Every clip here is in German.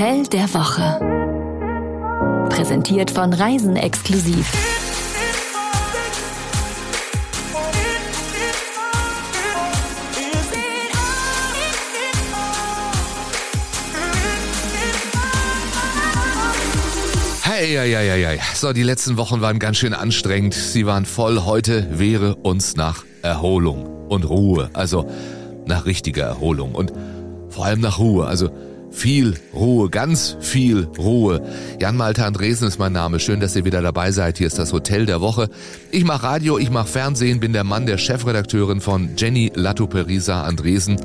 Hotel der Woche. Präsentiert von Reisen exklusiv. Hey, ja, ja, ja. So, die letzten Wochen waren ganz schön anstrengend. Sie waren voll. Heute wäre uns nach Erholung und Ruhe. Also nach richtiger Erholung und vor allem nach Ruhe. Also viel Ruhe, ganz viel Ruhe. Jan Malte Andresen ist mein Name. Schön, dass ihr wieder dabei seid. Hier ist das Hotel der Woche. Ich mache Radio, ich mache Fernsehen, bin der Mann der Chefredakteurin von Jenny Latto-Perisa Andresen.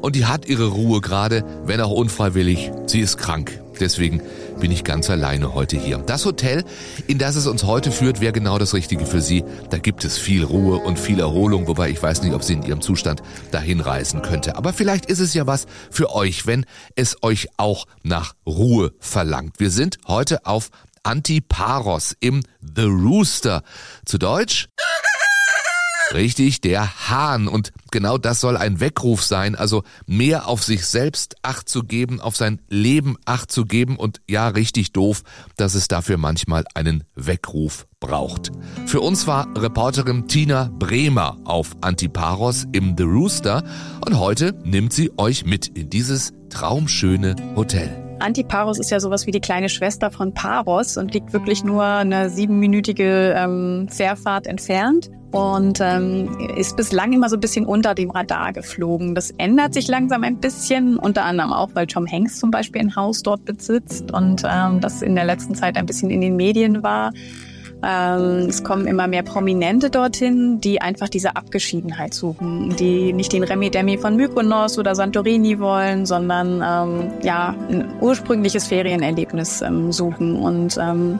Und die hat ihre Ruhe gerade, wenn auch unfreiwillig. Sie ist krank. Deswegen bin ich ganz alleine heute hier. Das Hotel, in das es uns heute führt, wäre genau das Richtige für Sie. Da gibt es viel Ruhe und viel Erholung, wobei ich weiß nicht, ob sie in Ihrem Zustand dahin reisen könnte. Aber vielleicht ist es ja was für euch, wenn es euch auch nach Ruhe verlangt. Wir sind heute auf Antiparos im The Rooster. Zu Deutsch? Richtig, der Hahn. Und genau das soll ein Weckruf sein, also mehr auf sich selbst Acht zu geben, auf sein Leben Acht zu geben und ja, richtig doof, dass es dafür manchmal einen Weckruf braucht. Für uns war Reporterin Tina Bremer auf Antiparos im The Rooster und heute nimmt sie euch mit in dieses traumschöne Hotel. Antiparos ist ja sowas wie die kleine Schwester von Paros und liegt wirklich nur eine siebenminütige ähm, Fährfahrt entfernt und ähm, ist bislang immer so ein bisschen unter dem Radar geflogen. Das ändert sich langsam ein bisschen, unter anderem auch, weil Tom Hanks zum Beispiel ein Haus dort besitzt und ähm, das in der letzten Zeit ein bisschen in den Medien war. Ähm, es kommen immer mehr Prominente dorthin, die einfach diese Abgeschiedenheit suchen, die nicht den Remi-Demi von Mykonos oder Santorini wollen, sondern ähm, ja ein ursprüngliches Ferienerlebnis ähm, suchen und ähm,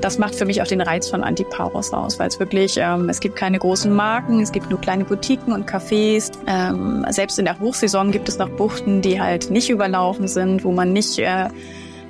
das macht für mich auch den Reiz von Antipauros aus, weil es wirklich, ähm, es gibt keine großen Marken, es gibt nur kleine Boutiquen und Cafés. Ähm, selbst in der Hochsaison gibt es noch Buchten, die halt nicht überlaufen sind, wo man nicht äh,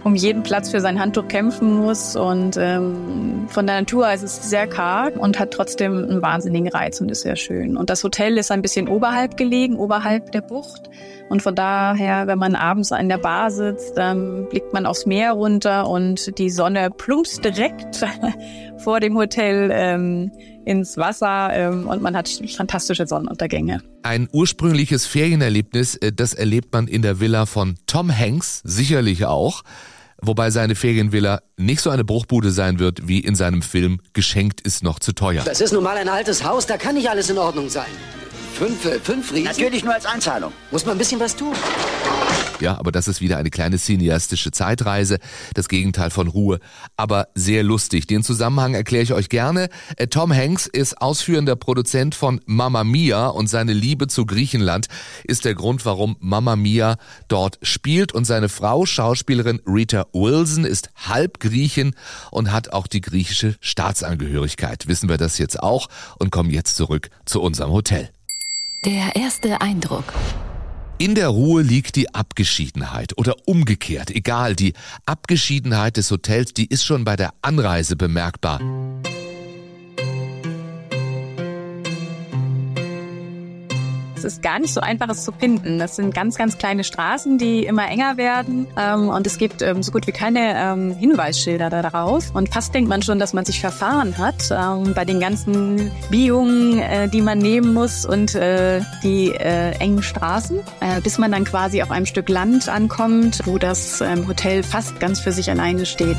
um jeden Platz für sein Handtuch kämpfen muss. Und ähm, von der Natur ist es sehr karg und hat trotzdem einen wahnsinnigen Reiz und ist sehr schön. Und das Hotel ist ein bisschen oberhalb gelegen, oberhalb der Bucht. Und von daher, wenn man abends an der Bar sitzt, dann blickt man aufs Meer runter und die Sonne plumpst direkt vor dem Hotel ähm, ins Wasser ähm, und man hat fantastische Sonnenuntergänge. Ein ursprüngliches Ferienerlebnis, äh, das erlebt man in der Villa von Tom Hanks sicherlich auch. Wobei seine Ferienvilla nicht so eine Bruchbude sein wird, wie in seinem Film Geschenkt ist noch zu teuer. Das ist nun mal ein altes Haus, da kann nicht alles in Ordnung sein. Fünf, fünf Riesen? Natürlich nur als Einzahlung. Muss man ein bisschen was tun. Ja, aber das ist wieder eine kleine cineastische Zeitreise, das Gegenteil von Ruhe, aber sehr lustig. Den Zusammenhang erkläre ich euch gerne. Äh, Tom Hanks ist ausführender Produzent von Mamma Mia und seine Liebe zu Griechenland ist der Grund, warum Mamma Mia dort spielt und seine Frau, Schauspielerin Rita Wilson, ist halb Griechin und hat auch die griechische Staatsangehörigkeit. Wissen wir das jetzt auch und kommen jetzt zurück zu unserem Hotel. Der erste Eindruck. In der Ruhe liegt die Abgeschiedenheit oder umgekehrt, egal, die Abgeschiedenheit des Hotels, die ist schon bei der Anreise bemerkbar. Es ist gar nicht so einfach, es zu finden. Das sind ganz, ganz kleine Straßen, die immer enger werden. Ähm, und es gibt ähm, so gut wie keine ähm, Hinweisschilder darauf. Und fast denkt man schon, dass man sich verfahren hat ähm, bei den ganzen Biegungen, äh, die man nehmen muss und äh, die äh, engen Straßen, äh, bis man dann quasi auf einem Stück Land ankommt, wo das ähm, Hotel fast ganz für sich alleine steht.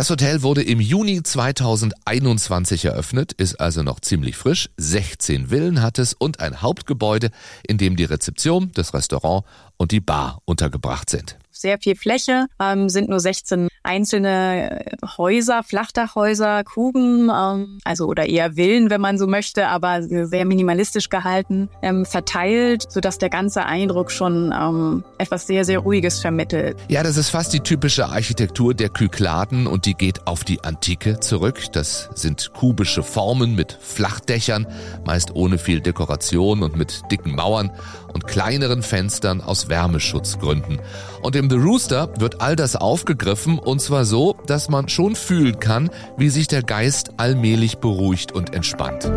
Das Hotel wurde im Juni 2021 eröffnet, ist also noch ziemlich frisch. 16 Villen hat es und ein Hauptgebäude, in dem die Rezeption, das Restaurant und die Bar untergebracht sind sehr viel Fläche, ähm, sind nur 16 einzelne äh, Häuser, Flachdachhäuser, Kuben, ähm, also oder eher Villen, wenn man so möchte, aber sehr minimalistisch gehalten, ähm, verteilt, sodass der ganze Eindruck schon ähm, etwas sehr, sehr Ruhiges vermittelt. Ja, das ist fast die typische Architektur der Kykladen und die geht auf die Antike zurück. Das sind kubische Formen mit Flachdächern, meist ohne viel Dekoration und mit dicken Mauern und kleineren Fenstern aus Wärmeschutzgründen. Und im The Rooster wird all das aufgegriffen und zwar so, dass man schon fühlen kann, wie sich der Geist allmählich beruhigt und entspannt.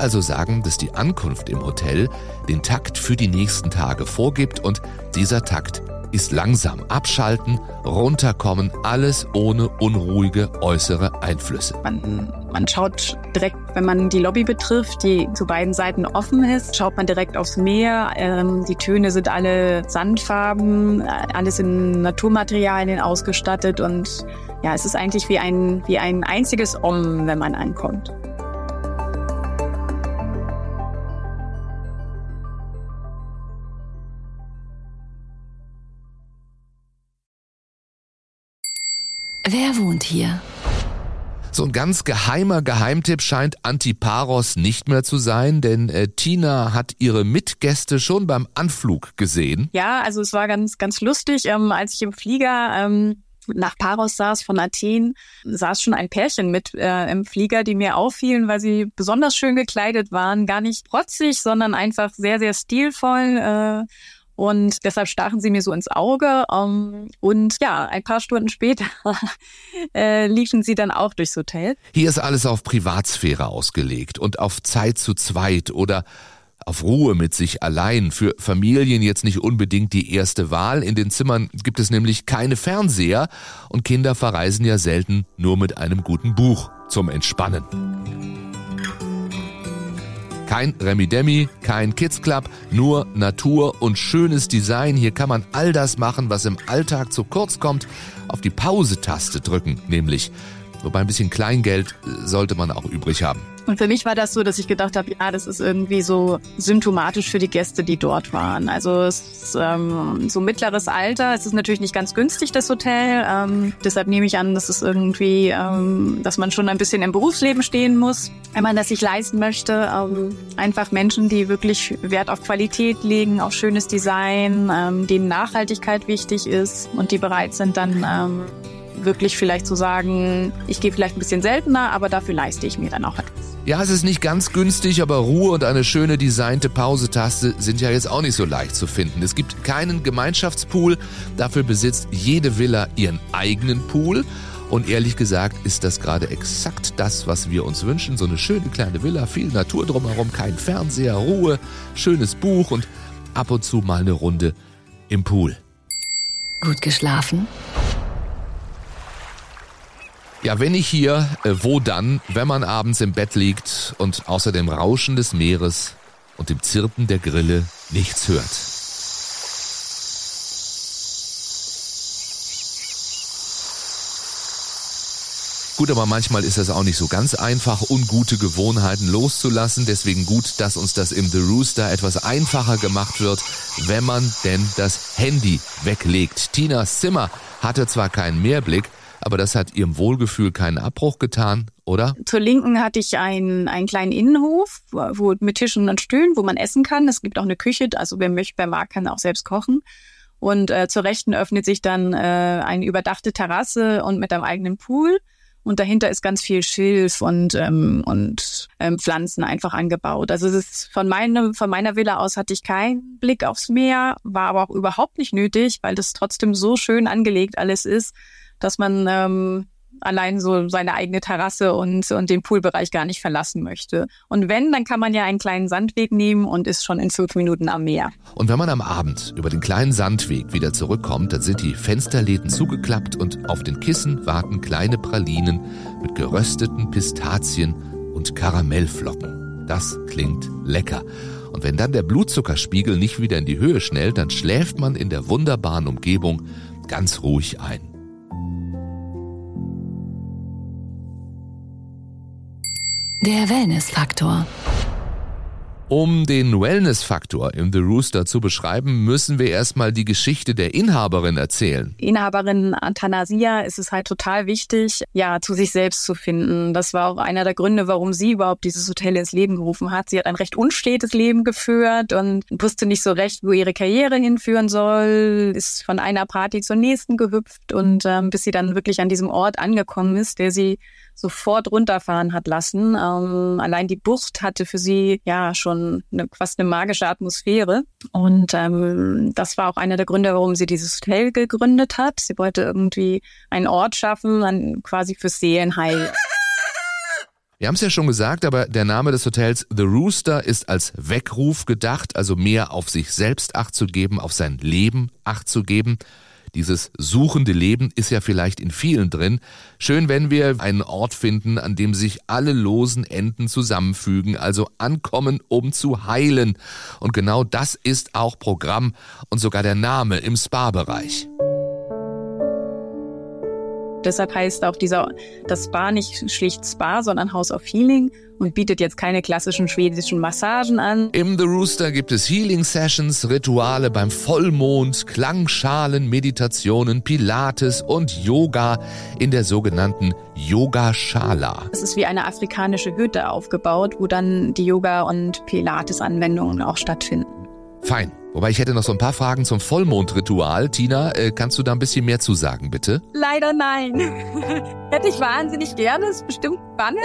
Also sagen, dass die Ankunft im Hotel den Takt für die nächsten Tage vorgibt und dieser Takt ist langsam abschalten, runterkommen, alles ohne unruhige äußere Einflüsse. Man, man schaut direkt, wenn man die Lobby betrifft, die zu beiden Seiten offen ist, schaut man direkt aufs Meer. Ähm, die Töne sind alle Sandfarben, alles in Naturmaterialien ausgestattet und ja, es ist eigentlich wie ein, wie ein einziges Om, wenn man ankommt. Wer wohnt hier? So ein ganz geheimer Geheimtipp scheint Antiparos nicht mehr zu sein, denn äh, Tina hat ihre Mitgäste schon beim Anflug gesehen. Ja, also es war ganz, ganz lustig, ähm, als ich im Flieger ähm, nach Paros saß von Athen, saß schon ein Pärchen mit äh, im Flieger, die mir auffielen, weil sie besonders schön gekleidet waren, gar nicht protzig, sondern einfach sehr, sehr stilvoll. Äh, und deshalb stachen sie mir so ins Auge. Um, ähm, und ja, ein paar Stunden später äh, liefen sie dann auch durchs Hotel. Hier ist alles auf Privatsphäre ausgelegt und auf Zeit zu zweit oder auf Ruhe mit sich allein. Für Familien jetzt nicht unbedingt die erste Wahl. In den Zimmern gibt es nämlich keine Fernseher und Kinder verreisen ja selten nur mit einem guten Buch zum Entspannen. Kein Remi-Demi, kein Kids Club, nur Natur und schönes Design. Hier kann man all das machen, was im Alltag zu kurz kommt. Auf die Pause-Taste drücken, nämlich. Wobei ein bisschen Kleingeld äh, sollte man auch übrig haben. Und für mich war das so, dass ich gedacht habe, ja, das ist irgendwie so symptomatisch für die Gäste, die dort waren. Also es ist ähm, so mittleres Alter. Es ist natürlich nicht ganz günstig, das Hotel. Ähm, deshalb nehme ich an, dass es irgendwie, ähm, dass man schon ein bisschen im Berufsleben stehen muss, wenn man das sich leisten möchte. Ähm, einfach Menschen, die wirklich Wert auf Qualität legen, auf schönes Design, ähm, denen Nachhaltigkeit wichtig ist und die bereit sind dann ähm, wirklich vielleicht zu sagen, ich gehe vielleicht ein bisschen seltener, aber dafür leiste ich mir dann auch etwas. Ja, es ist nicht ganz günstig, aber Ruhe und eine schöne designte Pausetaste sind ja jetzt auch nicht so leicht zu finden. Es gibt keinen Gemeinschaftspool, dafür besitzt jede Villa ihren eigenen Pool. Und ehrlich gesagt ist das gerade exakt das, was wir uns wünschen. So eine schöne kleine Villa, viel Natur drumherum, kein Fernseher, Ruhe, schönes Buch und ab und zu mal eine Runde im Pool. Gut geschlafen? Ja, wenn nicht hier, äh, wo dann, wenn man abends im Bett liegt und außer dem Rauschen des Meeres und dem Zirpen der Grille nichts hört. Gut, aber manchmal ist es auch nicht so ganz einfach, ungute Gewohnheiten loszulassen. Deswegen gut, dass uns das im The Rooster etwas einfacher gemacht wird, wenn man denn das Handy weglegt. Tinas Zimmer hatte zwar keinen Mehrblick, aber das hat ihrem Wohlgefühl keinen Abbruch getan, oder? Zur Linken hatte ich einen, einen kleinen Innenhof wo, mit Tischen und Stühlen, wo man essen kann. Es gibt auch eine Küche, also wer möchte, wer mag, kann auch selbst kochen. Und äh, zur Rechten öffnet sich dann äh, eine überdachte Terrasse und mit einem eigenen Pool. Und dahinter ist ganz viel Schilf und, ähm, und ähm, Pflanzen einfach angebaut. Also es ist von, meinem, von meiner Villa aus hatte ich keinen Blick aufs Meer, war aber auch überhaupt nicht nötig, weil das trotzdem so schön angelegt alles ist, dass man ähm, allein so seine eigene Terrasse und, und den Poolbereich gar nicht verlassen möchte. Und wenn, dann kann man ja einen kleinen Sandweg nehmen und ist schon in fünf Minuten am Meer. Und wenn man am Abend über den kleinen Sandweg wieder zurückkommt, dann sind die Fensterläden zugeklappt und auf den Kissen warten kleine Pralinen mit gerösteten Pistazien und Karamellflocken. Das klingt lecker. Und wenn dann der Blutzuckerspiegel nicht wieder in die Höhe schnellt, dann schläft man in der wunderbaren Umgebung ganz ruhig ein. Der Wellness-Faktor. Um den Wellness-Faktor im The Rooster zu beschreiben, müssen wir erstmal die Geschichte der Inhaberin erzählen. Inhaberin Athanasia ist es halt total wichtig, ja, zu sich selbst zu finden. Das war auch einer der Gründe, warum sie überhaupt dieses Hotel ins Leben gerufen hat. Sie hat ein recht unstetes Leben geführt und wusste nicht so recht, wo ihre Karriere hinführen soll, ist von einer Party zur nächsten gehüpft und ähm, bis sie dann wirklich an diesem Ort angekommen ist, der sie sofort runterfahren hat lassen. Ähm, allein die Bucht hatte für sie ja schon eine, fast eine magische Atmosphäre. Und ähm, das war auch einer der Gründe, warum sie dieses Hotel gegründet hat. Sie wollte irgendwie einen Ort schaffen, an, quasi für Seelenheil. Wir haben es ja schon gesagt, aber der Name des Hotels The Rooster ist als Weckruf gedacht, also mehr auf sich selbst Acht zu geben, auf sein Leben Acht zu geben. Dieses suchende Leben ist ja vielleicht in vielen drin. Schön, wenn wir einen Ort finden, an dem sich alle losen Enden zusammenfügen, also ankommen, um zu heilen. Und genau das ist auch Programm und sogar der Name im Spa-Bereich. Deshalb heißt auch dieser, das Spa nicht schlicht Spa, sondern House of Healing und bietet jetzt keine klassischen schwedischen Massagen an. Im The Rooster gibt es Healing Sessions, Rituale beim Vollmond, Klangschalen, Meditationen, Pilates und Yoga in der sogenannten Yoga Shala. Es ist wie eine afrikanische Hütte aufgebaut, wo dann die Yoga- und Pilates-Anwendungen auch stattfinden. Fein. Wobei ich hätte noch so ein paar Fragen zum Vollmondritual. Tina, äh, kannst du da ein bisschen mehr zu sagen, bitte? Leider nein. hätte ich wahnsinnig gerne, ist bestimmt spannend.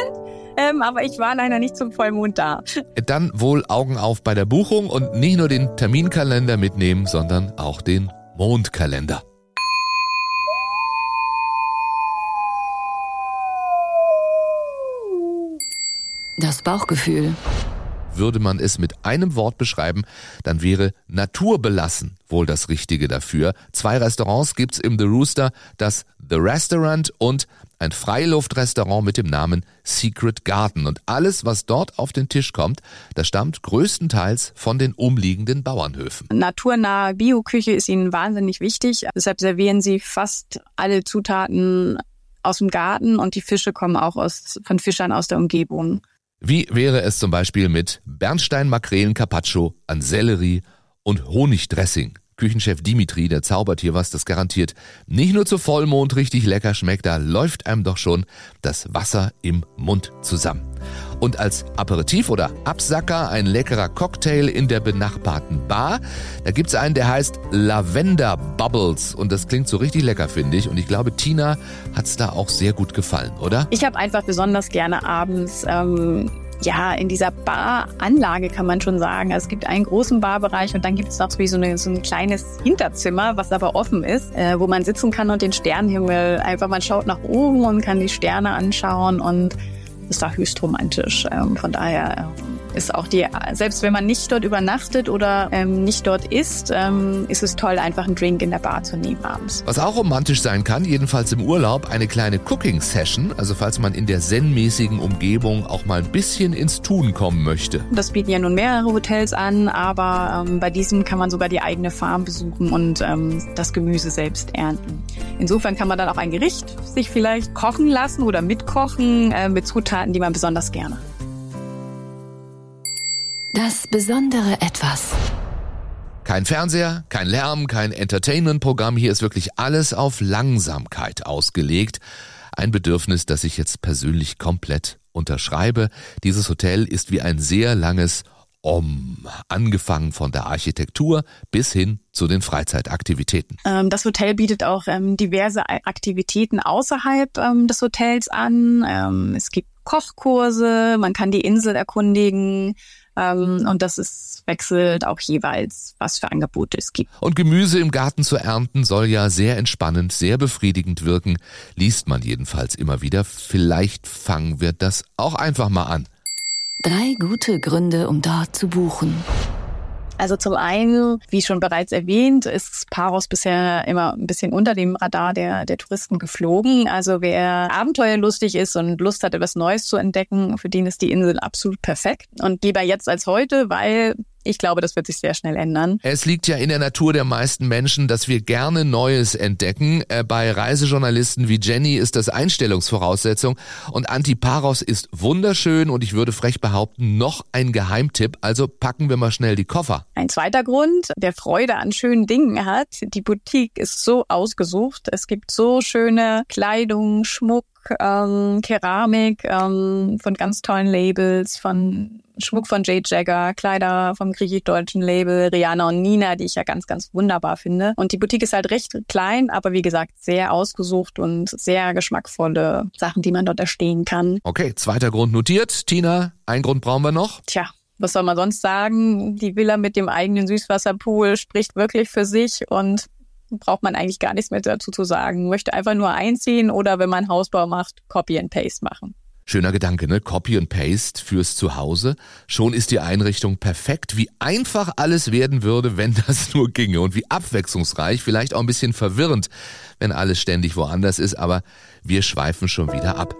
Ähm, aber ich war leider nicht zum Vollmond da. Dann wohl Augen auf bei der Buchung und nicht nur den Terminkalender mitnehmen, sondern auch den Mondkalender. Das Bauchgefühl. Würde man es mit einem Wort beschreiben, dann wäre naturbelassen wohl das Richtige dafür. Zwei Restaurants gibt's im The Rooster, das The Restaurant und ein Freiluftrestaurant mit dem Namen Secret Garden. Und alles, was dort auf den Tisch kommt, das stammt größtenteils von den umliegenden Bauernhöfen. Naturnahe Bioküche ist ihnen wahnsinnig wichtig. Deshalb servieren sie fast alle Zutaten aus dem Garten und die Fische kommen auch aus, von Fischern aus der Umgebung. Wie wäre es zum Beispiel mit Bernstein-Makrelen Carpaccio an Sellerie und Honigdressing? Küchenchef Dimitri, der zaubert hier was, das garantiert nicht nur zu Vollmond richtig lecker schmeckt, da läuft einem doch schon das Wasser im Mund zusammen. Und als Aperitif oder Absacker ein leckerer Cocktail in der benachbarten Bar. Da gibt's einen, der heißt Lavender Bubbles und das klingt so richtig lecker, finde ich. Und ich glaube, Tina hat's da auch sehr gut gefallen, oder? Ich habe einfach besonders gerne abends ähm, ja, in dieser Baranlage kann man schon sagen. Also es gibt einen großen Barbereich und dann gibt es noch so, eine, so ein kleines Hinterzimmer, was aber offen ist, äh, wo man sitzen kann und den Sternenhimmel einfach, man schaut nach oben und kann die Sterne anschauen und ist da höchst romantisch. Ähm, von daher ähm, ist auch die, selbst wenn man nicht dort übernachtet oder ähm, nicht dort isst, ähm, ist es toll, einfach einen Drink in der Bar zu nehmen abends. Was auch romantisch sein kann, jedenfalls im Urlaub, eine kleine Cooking-Session, also falls man in der zen-mäßigen Umgebung auch mal ein bisschen ins Tun kommen möchte. Das bieten ja nun mehrere Hotels an, aber ähm, bei diesem kann man sogar die eigene Farm besuchen und ähm, das Gemüse selbst ernten. Insofern kann man dann auch ein Gericht sich vielleicht kochen lassen oder mitkochen äh, mit Zutaten, die man besonders gerne hat. Das besondere Etwas. Kein Fernseher, kein Lärm, kein Entertainment-Programm. Hier ist wirklich alles auf Langsamkeit ausgelegt. Ein Bedürfnis, das ich jetzt persönlich komplett unterschreibe. Dieses Hotel ist wie ein sehr langes Om, angefangen von der Architektur bis hin zu den Freizeitaktivitäten. Ähm, das Hotel bietet auch ähm, diverse Aktivitäten außerhalb ähm, des Hotels an. es gibt Kochkurse, man kann die Insel erkundigen, ähm, und das ist wechselt auch jeweils, was für Angebote es gibt. Und Gemüse im Garten zu ernten soll ja sehr entspannend, sehr befriedigend wirken, liest man jedenfalls immer wieder. Vielleicht fangen wir das auch einfach mal an. Drei gute Gründe, um dort zu buchen. Also zum einen, wie schon bereits erwähnt, ist Paros bisher immer ein bisschen unter dem Radar der, der Touristen geflogen. Also wer abenteuerlustig ist und Lust hat, etwas Neues zu entdecken, für den ist die Insel absolut perfekt. Und lieber jetzt als heute, weil ich glaube, das wird sich sehr schnell ändern. Es liegt ja in der Natur der meisten Menschen, dass wir gerne Neues entdecken. Äh, bei Reisejournalisten wie Jenny ist das Einstellungsvoraussetzung und Antiparos ist wunderschön und ich würde frech behaupten, noch ein Geheimtipp. Also packen wir mal schnell die Koffer. Ein zweiter Grund, der Freude an schönen Dingen hat. Die Boutique ist so ausgesucht. Es gibt so schöne Kleidung, Schmuck, ähm, Keramik ähm, von ganz tollen Labels, von Schmuck von Jade Jagger, Kleider vom griechisch-deutschen Label Rihanna und Nina, die ich ja ganz, ganz wunderbar finde. Und die Boutique ist halt recht klein, aber wie gesagt, sehr ausgesucht und sehr geschmackvolle Sachen, die man dort erstehen kann. Okay, zweiter Grund notiert. Tina, ein Grund brauchen wir noch. Tja, was soll man sonst sagen? Die Villa mit dem eigenen Süßwasserpool spricht wirklich für sich und braucht man eigentlich gar nichts mehr dazu zu sagen. Möchte einfach nur einziehen oder wenn man Hausbau macht, Copy and Paste machen. Schöner Gedanke, ne? Copy and Paste fürs Zuhause. Schon ist die Einrichtung perfekt. Wie einfach alles werden würde, wenn das nur ginge. Und wie abwechslungsreich, vielleicht auch ein bisschen verwirrend, wenn alles ständig woanders ist. Aber wir schweifen schon wieder ab.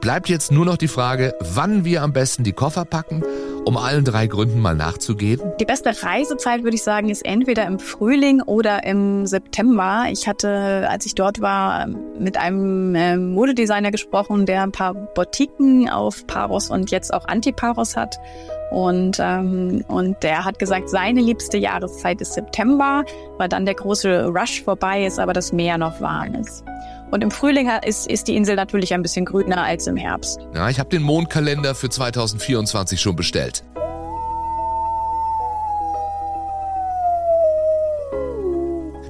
Bleibt jetzt nur noch die Frage, wann wir am besten die Koffer packen, um allen drei Gründen mal nachzugehen. Die beste Reisezeit, würde ich sagen, ist entweder im Frühling oder im September. Ich hatte, als ich dort war, mit einem ähm, Modedesigner gesprochen, der ein paar Boutiquen auf Paros und jetzt auch Antiparos hat. Und, ähm, und der hat gesagt, seine liebste Jahreszeit ist September, weil dann der große Rush vorbei ist, aber das Meer noch warm ist. Und im Frühling ist, ist die Insel natürlich ein bisschen grüner als im Herbst. Ja, ich habe den Mondkalender für 2024 schon bestellt.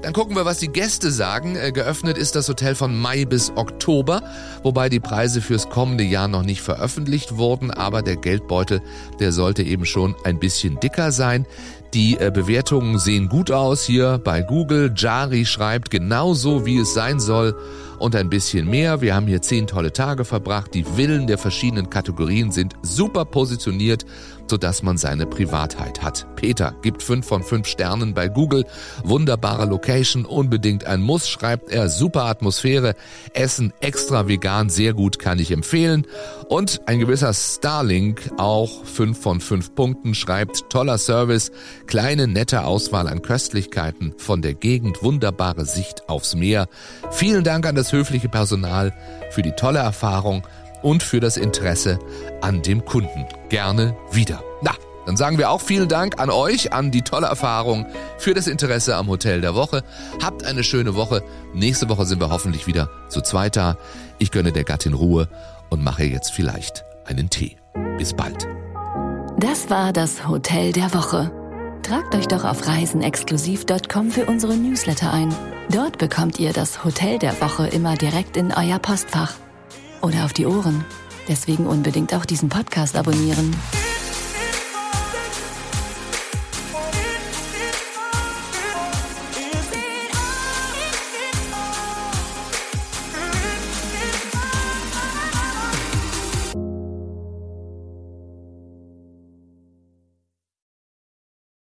Dann gucken wir, was die Gäste sagen. Äh, geöffnet ist das Hotel von Mai bis Oktober, wobei die Preise fürs kommende Jahr noch nicht veröffentlicht wurden, aber der Geldbeutel, der sollte eben schon ein bisschen dicker sein. Die äh, Bewertungen sehen gut aus hier bei Google. Jari schreibt genauso, wie es sein soll und ein bisschen mehr. Wir haben hier zehn tolle Tage verbracht. Die Villen der verschiedenen Kategorien sind super positioniert, sodass man seine Privatheit hat. Peter gibt fünf von fünf Sternen bei Google. Wunderbare Location, unbedingt ein Muss, schreibt er. Super Atmosphäre, Essen extra vegan, sehr gut, kann ich empfehlen. Und ein gewisser Starlink, auch fünf von fünf Punkten, schreibt toller Service, kleine nette Auswahl an Köstlichkeiten von der Gegend, wunderbare Sicht aufs Meer. Vielen Dank an das höfliche Personal für die tolle Erfahrung und für das Interesse an dem Kunden. Gerne wieder. Na, dann sagen wir auch vielen Dank an euch, an die tolle Erfahrung, für das Interesse am Hotel der Woche. Habt eine schöne Woche. Nächste Woche sind wir hoffentlich wieder zu zweit da. Ich gönne der Gattin Ruhe und mache jetzt vielleicht einen Tee. Bis bald. Das war das Hotel der Woche. Tragt euch doch auf reisenexklusiv.com für unsere Newsletter ein. Dort bekommt ihr das Hotel der Woche immer direkt in euer Postfach oder auf die Ohren. Deswegen unbedingt auch diesen Podcast abonnieren.